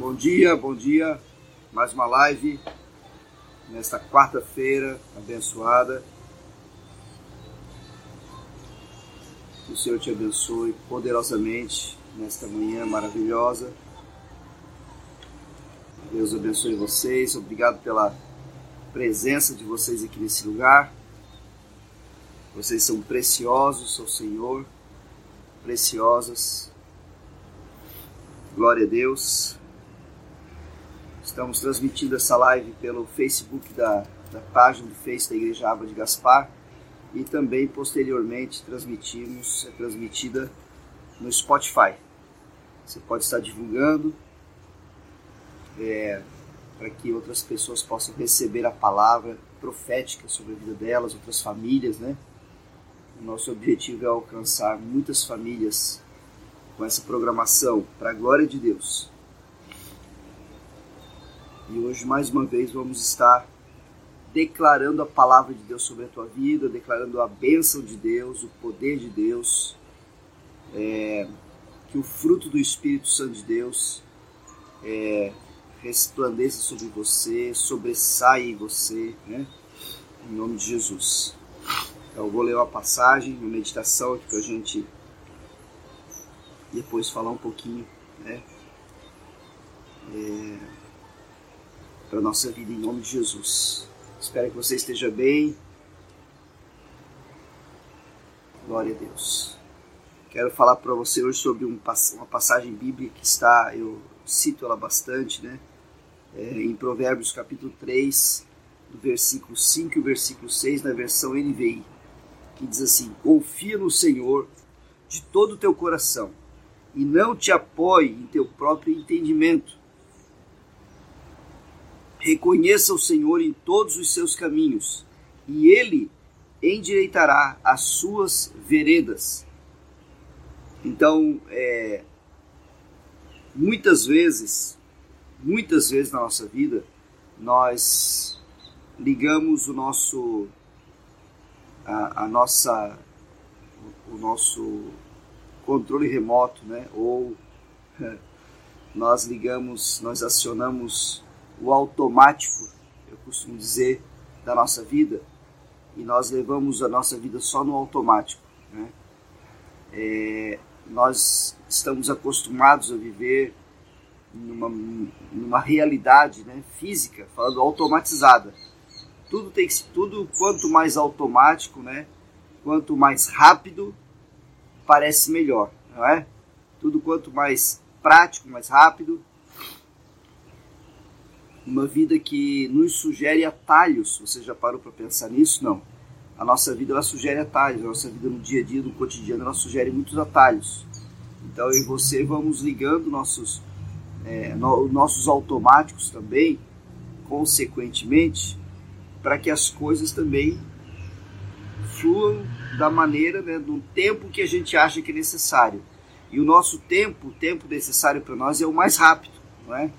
Bom dia, bom dia. Mais uma live nesta quarta-feira abençoada. Que o Senhor te abençoe poderosamente nesta manhã maravilhosa. Deus abençoe vocês. Obrigado pela presença de vocês aqui nesse lugar. Vocês são preciosos ao Senhor, preciosas. Glória a Deus. Estamos transmitindo essa live pelo Facebook da, da página do Face da Igreja Água de Gaspar e também posteriormente transmitimos, é transmitida no Spotify. Você pode estar divulgando é, para que outras pessoas possam receber a palavra profética sobre a vida delas, outras famílias, né? O nosso objetivo é alcançar muitas famílias com essa programação para a glória de Deus. E hoje, mais uma vez, vamos estar declarando a palavra de Deus sobre a tua vida, declarando a bênção de Deus, o poder de Deus, é, que o fruto do Espírito Santo de Deus é, resplandeça sobre você, sobressaia em você, né? em nome de Jesus. Então, eu vou ler uma passagem, uma meditação aqui para a gente depois falar um pouquinho, né? É, para a nossa vida em nome de Jesus. Espero que você esteja bem. Glória a Deus. Quero falar para você hoje sobre um, uma passagem bíblica que está, eu cito ela bastante, né? É, em Provérbios capítulo 3, do versículo 5 e o versículo 6, na versão NVI, que diz assim: Confia no Senhor de todo o teu coração e não te apoie em teu próprio entendimento Reconheça o Senhor em todos os seus caminhos, e ele endireitará as suas veredas. Então, é, muitas vezes, muitas vezes na nossa vida, nós ligamos o nosso, a, a nossa, o nosso controle remoto, né? Ou nós ligamos, nós acionamos o automático, eu costumo dizer, da nossa vida, e nós levamos a nossa vida só no automático. Né? É, nós estamos acostumados a viver numa, numa realidade né, física, falando automatizada. Tudo tem tudo quanto mais automático, né, quanto mais rápido, parece melhor, não é? Tudo quanto mais prático, mais rápido, uma vida que nos sugere atalhos. Você já parou para pensar nisso? Não. A nossa vida ela sugere atalhos, a nossa vida no dia a dia, no cotidiano, ela sugere muitos atalhos. Então eu e você vamos ligando nossos, é, no, nossos automáticos também, consequentemente, para que as coisas também fluam da maneira, né, do tempo que a gente acha que é necessário. E o nosso tempo, o tempo necessário para nós é o mais rápido, não é?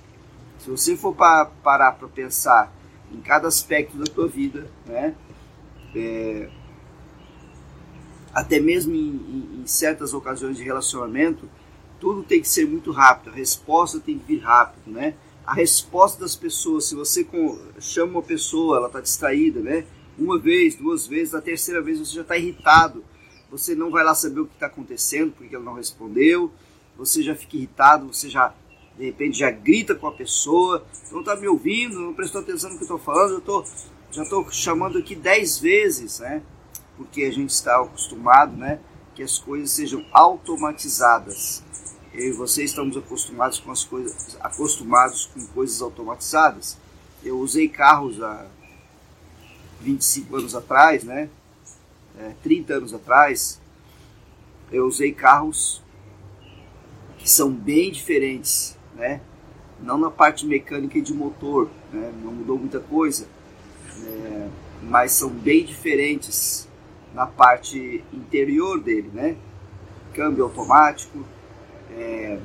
Se você for pa parar para pensar em cada aspecto da tua vida, né? É, até mesmo em, em, em, certas ocasiões de relacionamento, tudo tem que ser muito rápido, a resposta tem que vir rápido, né? A resposta das pessoas, se você chama uma pessoa, ela está distraída, né? Uma vez, duas vezes, na terceira vez você já está irritado, você não vai lá saber o que está acontecendo, porque ela não respondeu, você já fica irritado, você já de repente já grita com a pessoa, não está me ouvindo, não prestou atenção no que estou falando, eu tô, já estou chamando aqui dez vezes, né? Porque a gente está acostumado, né? Que as coisas sejam automatizadas. Eu e você estamos acostumados com as coisas, acostumados com coisas automatizadas. Eu usei carros há 25 anos atrás, né? É, 30 anos atrás, eu usei carros que são bem diferentes né? Não na parte mecânica e de motor, né? Não mudou muita coisa, é, mas são bem diferentes na parte interior dele, né? Câmbio automático, é,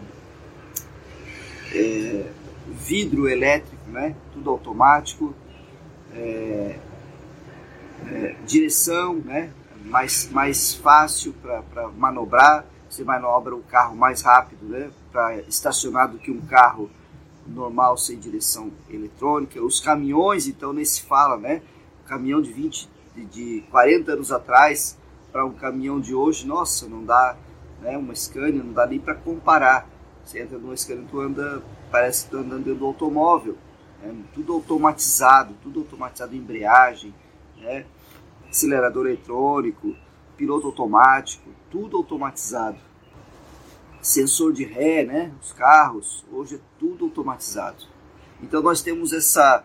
é, vidro elétrico, né? Tudo automático, é, é, direção, né? Mais, mais fácil para manobrar, você manobra o carro mais rápido, né? Para estacionar do que um carro normal sem direção eletrônica, os caminhões, então nem se fala, né? Caminhão de 20, de, de 40 anos atrás para um caminhão de hoje, nossa, não dá, né? Uma Scania não dá nem para comparar. Você entra numa Scania, tu anda, parece que tu andando dentro do automóvel, né? tudo automatizado, tudo automatizado, embreagem, né? acelerador eletrônico, piloto automático, tudo automatizado sensor de ré, né? Os carros, hoje é tudo automatizado. Então nós temos essa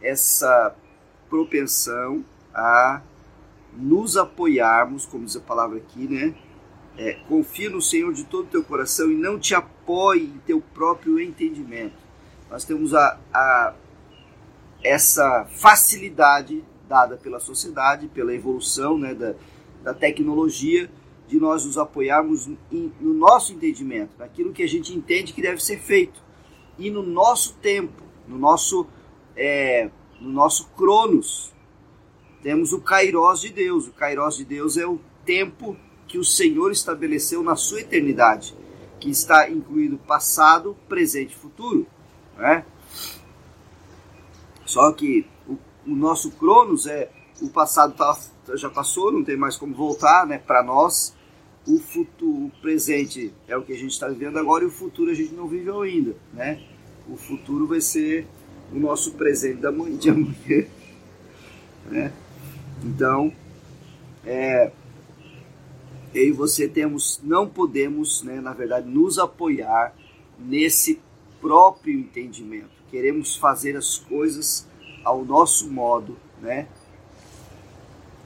essa propensão a nos apoiarmos, como diz a palavra aqui, né? É, confia no Senhor de todo o teu coração e não te apoie em teu próprio entendimento. Nós temos a, a essa facilidade dada pela sociedade, pela evolução né, da, da tecnologia, de nós nos apoiarmos no nosso entendimento, naquilo que a gente entende que deve ser feito. E no nosso tempo, no nosso, é, no nosso cronos, temos o Kairos de Deus. O Kairos de Deus é o tempo que o Senhor estabeleceu na sua eternidade, que está incluído passado, presente e futuro. Né? Só que o, o nosso cronos é o passado tá, já passou, não tem mais como voltar, né? Para nós, o futuro, o presente é o que a gente está vivendo agora e o futuro a gente não viveu ainda, né? O futuro vai ser o nosso presente da manhã, de amanhã, né? Então, é, eu e você temos, não podemos, né, na verdade, nos apoiar nesse próprio entendimento. Queremos fazer as coisas ao nosso modo, né?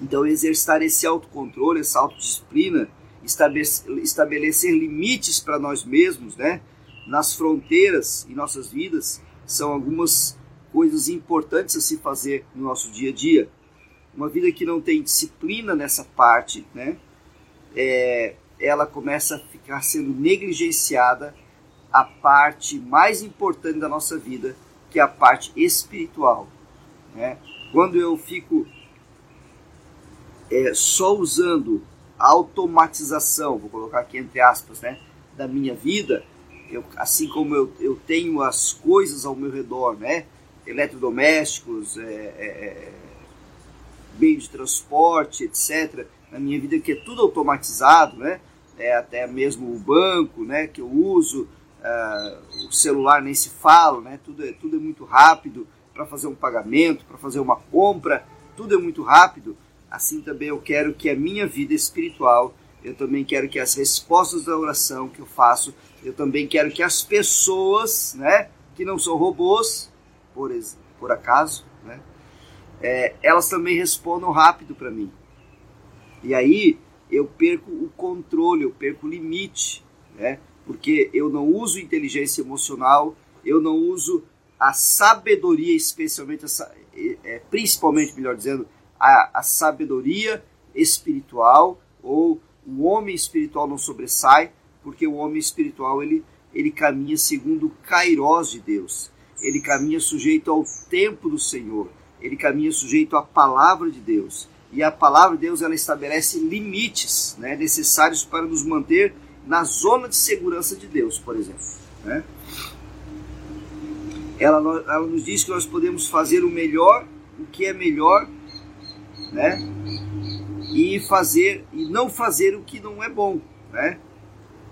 Então, exercitar esse autocontrole, essa autodisciplina, estabelecer limites para nós mesmos, né? Nas fronteiras em nossas vidas, são algumas coisas importantes a se fazer no nosso dia a dia. Uma vida que não tem disciplina nessa parte, né? É, ela começa a ficar sendo negligenciada a parte mais importante da nossa vida, que é a parte espiritual. Né? Quando eu fico é, só usando a automatização, vou colocar aqui entre aspas, né, da minha vida, eu, assim como eu, eu tenho as coisas ao meu redor, né, eletrodomésticos, é, é, é meio de transporte, etc., na minha vida que é tudo automatizado, né, é, até mesmo o banco, né, que eu uso, uh, o celular nem se fala, né, tudo é, tudo é muito rápido para fazer um pagamento, para fazer uma compra, tudo é muito rápido assim também eu quero que a minha vida espiritual, eu também quero que as respostas da oração que eu faço, eu também quero que as pessoas, né, que não são robôs, por, por acaso, né, é, elas também respondam rápido para mim. E aí eu perco o controle, eu perco o limite, né, porque eu não uso inteligência emocional, eu não uso a sabedoria, especialmente, essa, é, principalmente, melhor dizendo, a, a sabedoria espiritual ou o homem espiritual não sobressai, porque o homem espiritual ele, ele caminha segundo o kairós de Deus. Ele caminha sujeito ao tempo do Senhor. Ele caminha sujeito à palavra de Deus. E a palavra de Deus ela estabelece limites né, necessários para nos manter na zona de segurança de Deus, por exemplo. Né? Ela, ela nos diz que nós podemos fazer o melhor, o que é melhor né? E fazer e não fazer o que não é bom, né?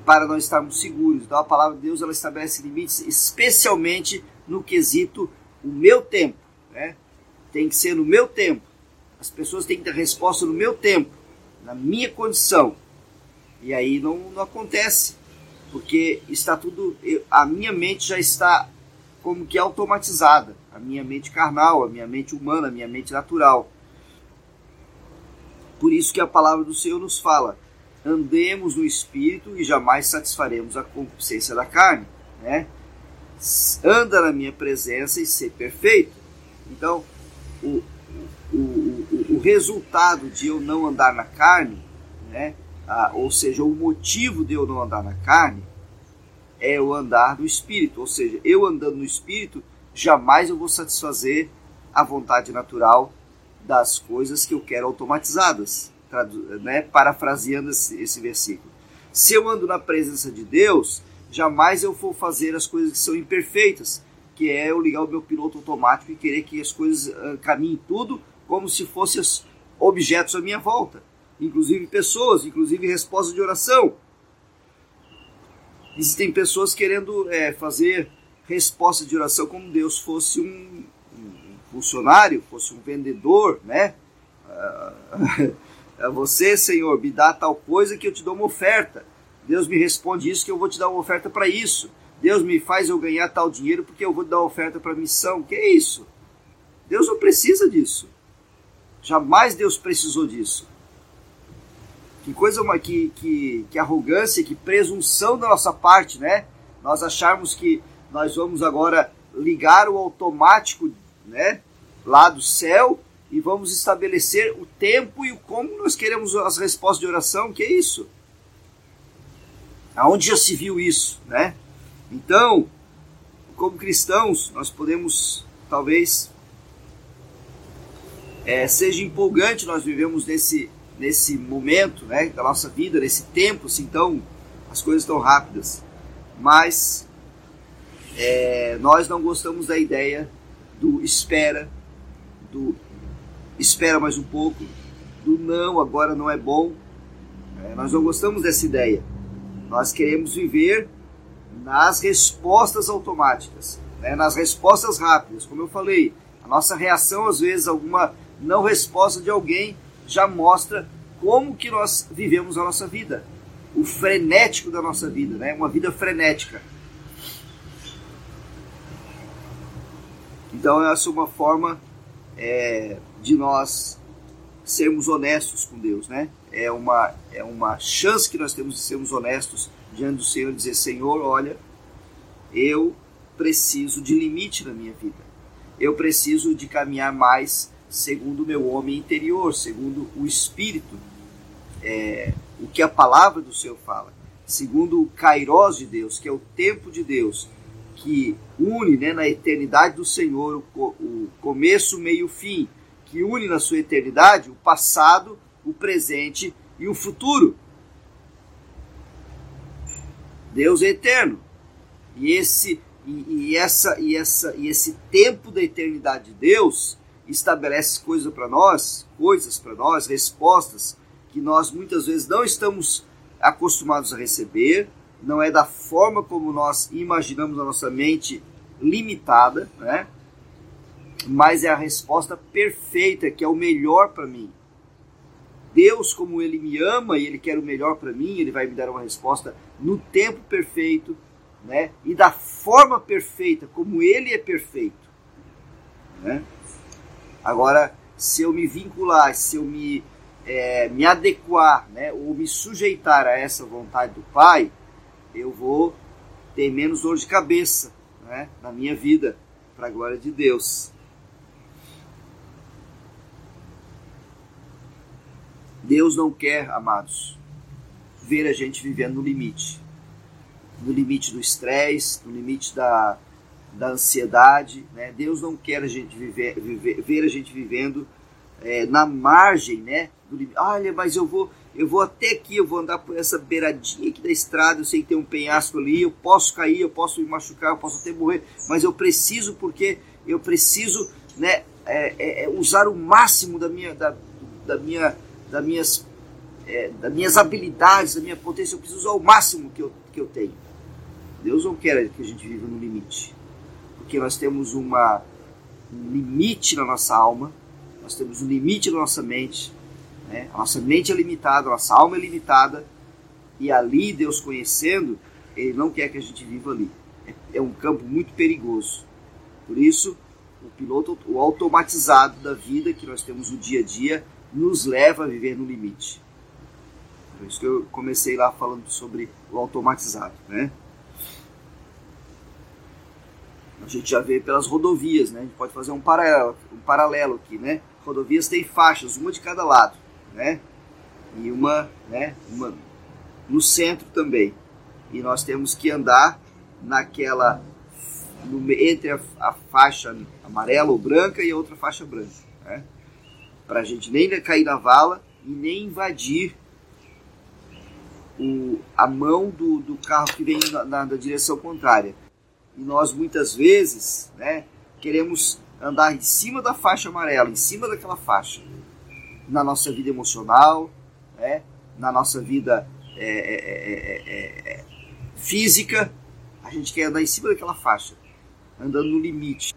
Para nós estarmos seguros. Então a palavra de Deus ela estabelece limites, especialmente no quesito o meu tempo, né? Tem que ser no meu tempo. As pessoas têm que ter resposta no meu tempo, na minha condição. E aí não, não acontece, porque está tudo, eu, a minha mente já está como que automatizada, a minha mente carnal, a minha mente humana, a minha mente natural. Por isso que a palavra do Senhor nos fala: andemos no espírito e jamais satisfaremos a concupiscência da carne, né? Anda na minha presença e ser perfeito. Então, o, o, o, o resultado de eu não andar na carne, né? Ah, ou seja, o motivo de eu não andar na carne é o andar no espírito. Ou seja, eu andando no espírito, jamais eu vou satisfazer a vontade natural das coisas que eu quero automatizadas, né? parafraseando esse, esse versículo. Se eu ando na presença de Deus, jamais eu vou fazer as coisas que são imperfeitas, que é eu ligar o meu piloto automático e querer que as coisas uh, caminhem tudo como se fossem objetos à minha volta, inclusive pessoas, inclusive respostas de oração. Existem pessoas querendo é, fazer resposta de oração como Deus fosse um funcionário, fosse um vendedor, né? Uh, você, Senhor, me dá tal coisa que eu te dou uma oferta. Deus me responde isso que eu vou te dar uma oferta para isso. Deus me faz eu ganhar tal dinheiro porque eu vou dar uma oferta para missão. Que é isso? Deus não precisa disso. Jamais Deus precisou disso. Que coisa que, que, que arrogância, que presunção da nossa parte, né? Nós acharmos que nós vamos agora ligar o automático, né? Lá do céu e vamos estabelecer o tempo e o como nós queremos as respostas de oração. Que é isso? Aonde já se viu isso, né? Então, como cristãos, nós podemos talvez é, seja empolgante nós vivemos nesse, nesse momento né, da nossa vida, nesse tempo, assim, tão, as coisas tão rápidas. Mas é, nós não gostamos da ideia do espera, do espera mais um pouco, do não, agora não é bom. É, nós não gostamos dessa ideia. Nós queremos viver nas respostas automáticas, né, nas respostas rápidas. Como eu falei, a nossa reação, às vezes, alguma não resposta de alguém já mostra como que nós vivemos a nossa vida, o frenético da nossa vida, né? Uma vida frenética. Então essa é uma forma é, de nós sermos honestos com Deus, né? É uma é uma chance que nós temos de sermos honestos diante do Senhor e dizer Senhor, olha, eu preciso de limite na minha vida. Eu preciso de caminhar mais segundo o meu homem interior, segundo o Espírito, é, o que a palavra do Senhor fala, segundo o Kairos de Deus, que é o tempo de Deus, que une né, na eternidade do Senhor o, o começo, meio e fim, que une na sua eternidade o passado, o presente e o futuro. Deus é eterno. E esse e, e, essa e essa e esse tempo da eternidade de Deus estabelece coisas para nós, coisas para nós, respostas que nós muitas vezes não estamos acostumados a receber, não é da forma como nós imaginamos a nossa mente limitada, né? Mas é a resposta perfeita, que é o melhor para mim. Deus, como Ele me ama e Ele quer o melhor para mim, Ele vai me dar uma resposta no tempo perfeito, né? E da forma perfeita, como Ele é perfeito, né? Agora, se eu me vincular, se eu me, é, me adequar, né, ou me sujeitar a essa vontade do Pai, eu vou ter menos dor de cabeça né, na minha vida, para a glória de Deus. Deus não quer, amados, ver a gente vivendo no limite. No limite do estresse, no limite da, da ansiedade. Né? Deus não quer a gente viver, viver ver a gente vivendo é, na margem né, do limite. Olha, mas eu vou, eu vou até aqui, eu vou andar por essa beiradinha aqui da estrada, eu sei que tem um penhasco ali, eu posso cair, eu posso me machucar, eu posso até morrer, mas eu preciso porque eu preciso né, é, é, é usar o máximo da minha, da, da minha, das minhas, é, das minhas habilidades, da minha potência, eu preciso usar o máximo que eu, que eu tenho. Deus não quer que a gente viva no limite porque nós temos uma, um limite na nossa alma, nós temos um limite na nossa mente, né? a nossa mente é limitada, a nossa alma é limitada, e ali, Deus conhecendo, Ele não quer que a gente viva ali. É, é um campo muito perigoso. Por isso, o piloto, o automatizado da vida que nós temos no dia a dia, nos leva a viver no limite. Por isso que eu comecei lá falando sobre o automatizado, né? A gente já vê pelas rodovias, né? A gente pode fazer um paralelo, um paralelo aqui, né? Rodovias têm faixas, uma de cada lado, né? E uma, né? Uma no centro também. E nós temos que andar naquela no, entre a, a, faixa amarela ou branca e a outra faixa branca, né? Para a gente nem cair na vala e nem invadir o, a mão do, do carro que vem na, na, na direção contrária E nós muitas vezes, né, queremos andar em cima da faixa amarela, em cima daquela faixa, na nossa vida emocional, né, na nossa vida é, é, é, física, a gente quer andar em cima daquela faixa, andando no limite,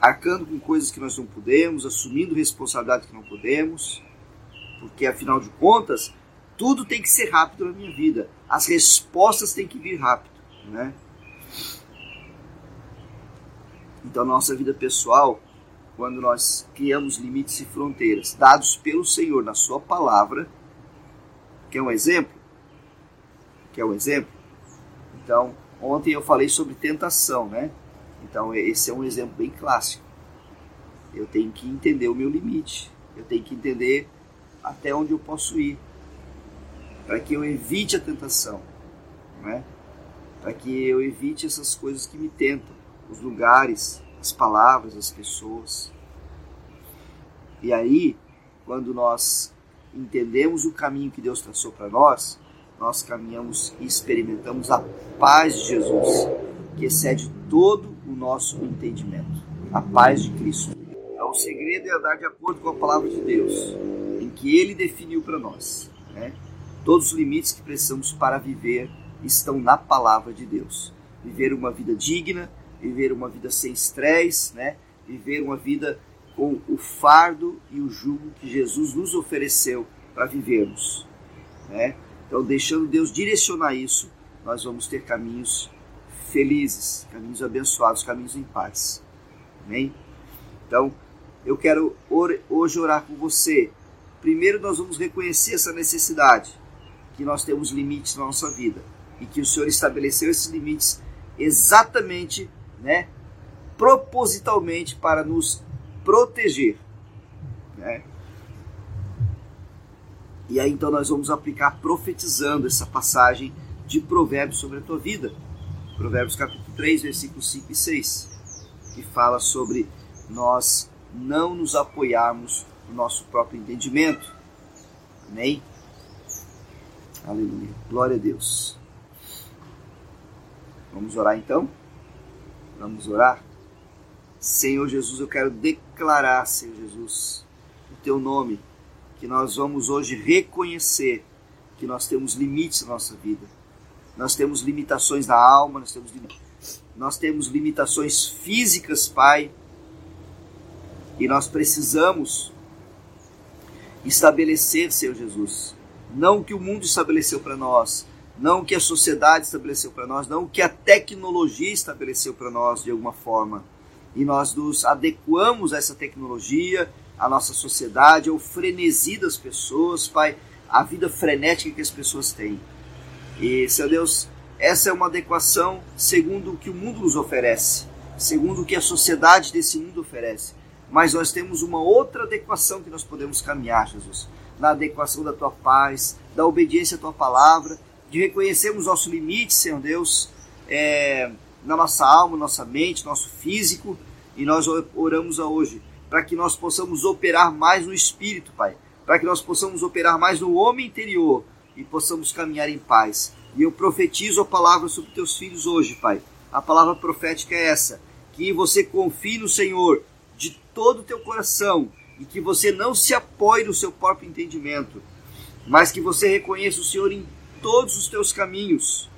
arcando com coisas que nós não podemos, assumindo responsabilidades que não podemos, porque afinal de contas, tudo tem que ser rápido na minha vida, as respostas têm que vir rápido, né? Então, nossa vida pessoal, quando nós criamos limites e fronteiras dados pelo Senhor na Sua palavra, quer um exemplo? Quer um exemplo? Então, ontem eu falei sobre tentação, né? Então, esse é um exemplo bem clássico. Eu tenho que entender o meu limite, eu tenho que entender até onde eu posso ir, para que eu evite a tentação, né? para que eu evite essas coisas que me tentam os lugares, as palavras, as pessoas. E aí, quando nós entendemos o caminho que Deus traçou para nós, nós caminhamos e experimentamos a paz de Jesus, que excede todo o nosso entendimento. A paz de Cristo. Então, o segredo é andar de acordo com a palavra de Deus, em que Ele definiu para nós. Né? Todos os limites que precisamos para viver estão na palavra de Deus. Viver uma vida digna, viver uma vida sem estresse, né? viver uma vida com o fardo e o jugo que Jesus nos ofereceu para vivermos. Né? Então, deixando Deus direcionar isso, nós vamos ter caminhos felizes, caminhos abençoados, caminhos em paz. Amém? Então, eu quero hoje orar com você. Primeiro, nós vamos reconhecer essa necessidade, que nós temos limites na nossa vida e que o Senhor estabeleceu esses limites exatamente né, propositalmente para nos proteger. Né? E aí então nós vamos aplicar profetizando essa passagem de Provérbios sobre a tua vida. Provérbios capítulo 3, versículos 5 e 6, que fala sobre nós não nos apoiarmos no nosso próprio entendimento. Amém? Aleluia. Glória a Deus. Vamos orar então? Vamos orar? Senhor Jesus, eu quero declarar, Senhor Jesus, o teu nome, que nós vamos hoje reconhecer que nós temos limites na nossa vida. Nós temos limitações na alma, nós temos, nós temos limitações físicas, Pai, e nós precisamos estabelecer, Senhor Jesus, não o que o mundo estabeleceu para nós, não o que a sociedade estabeleceu para nós, não o que a tecnologia estabeleceu para nós de alguma forma. E nós nos adequamos a essa tecnologia, a nossa sociedade, ao frenesi das pessoas, Pai, a vida frenética que as pessoas têm. E, Senhor Deus, essa é uma adequação segundo o que o mundo nos oferece, segundo o que a sociedade desse mundo oferece. Mas nós temos uma outra adequação que nós podemos caminhar, Jesus, na adequação da tua paz, da obediência à tua palavra de reconhecermos nosso limite, Senhor Deus, é, na nossa alma, nossa mente, nosso físico, e nós oramos a hoje para que nós possamos operar mais no espírito, Pai, para que nós possamos operar mais no homem interior e possamos caminhar em paz. E eu profetizo a palavra sobre teus filhos hoje, Pai. A palavra profética é essa: que você confie no Senhor de todo o teu coração e que você não se apoie no seu próprio entendimento, mas que você reconheça o Senhor em todos os teus caminhos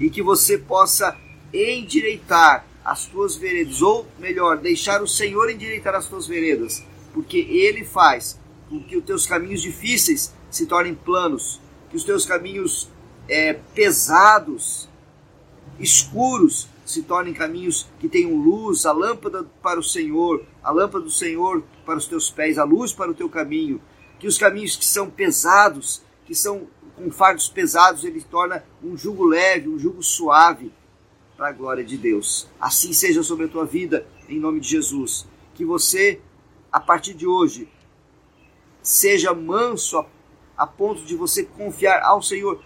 e que você possa endireitar as tuas veredas, ou melhor, deixar o Senhor endireitar as tuas veredas, porque Ele faz com que os teus caminhos difíceis se tornem planos, que os teus caminhos é, pesados, escuros, se tornem caminhos que tenham luz, a lâmpada para o Senhor, a lâmpada do Senhor para os teus pés, a luz para o teu caminho, que os caminhos que são pesados, que são com fardos pesados, ele torna um jugo leve, um jugo suave, para a glória de Deus. Assim seja sobre a tua vida, em nome de Jesus. Que você, a partir de hoje, seja manso a, a ponto de você confiar ao Senhor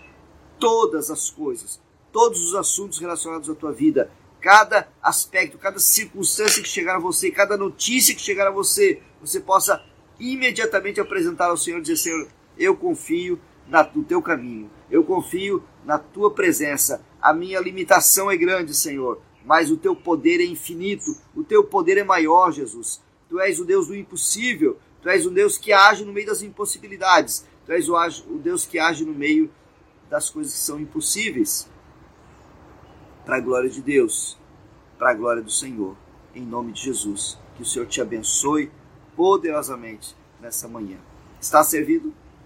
todas as coisas, todos os assuntos relacionados à tua vida, cada aspecto, cada circunstância que chegar a você, cada notícia que chegar a você, você possa imediatamente apresentar ao Senhor e dizer: Senhor, eu confio, no teu caminho. Eu confio na tua presença. A minha limitação é grande, Senhor, mas o teu poder é infinito, o teu poder é maior, Jesus. Tu és o Deus do impossível, tu és o Deus que age no meio das impossibilidades, tu és o Deus que age no meio das coisas que são impossíveis. Para a glória de Deus, para a glória do Senhor, em nome de Jesus. Que o Senhor te abençoe poderosamente nessa manhã. Está servido?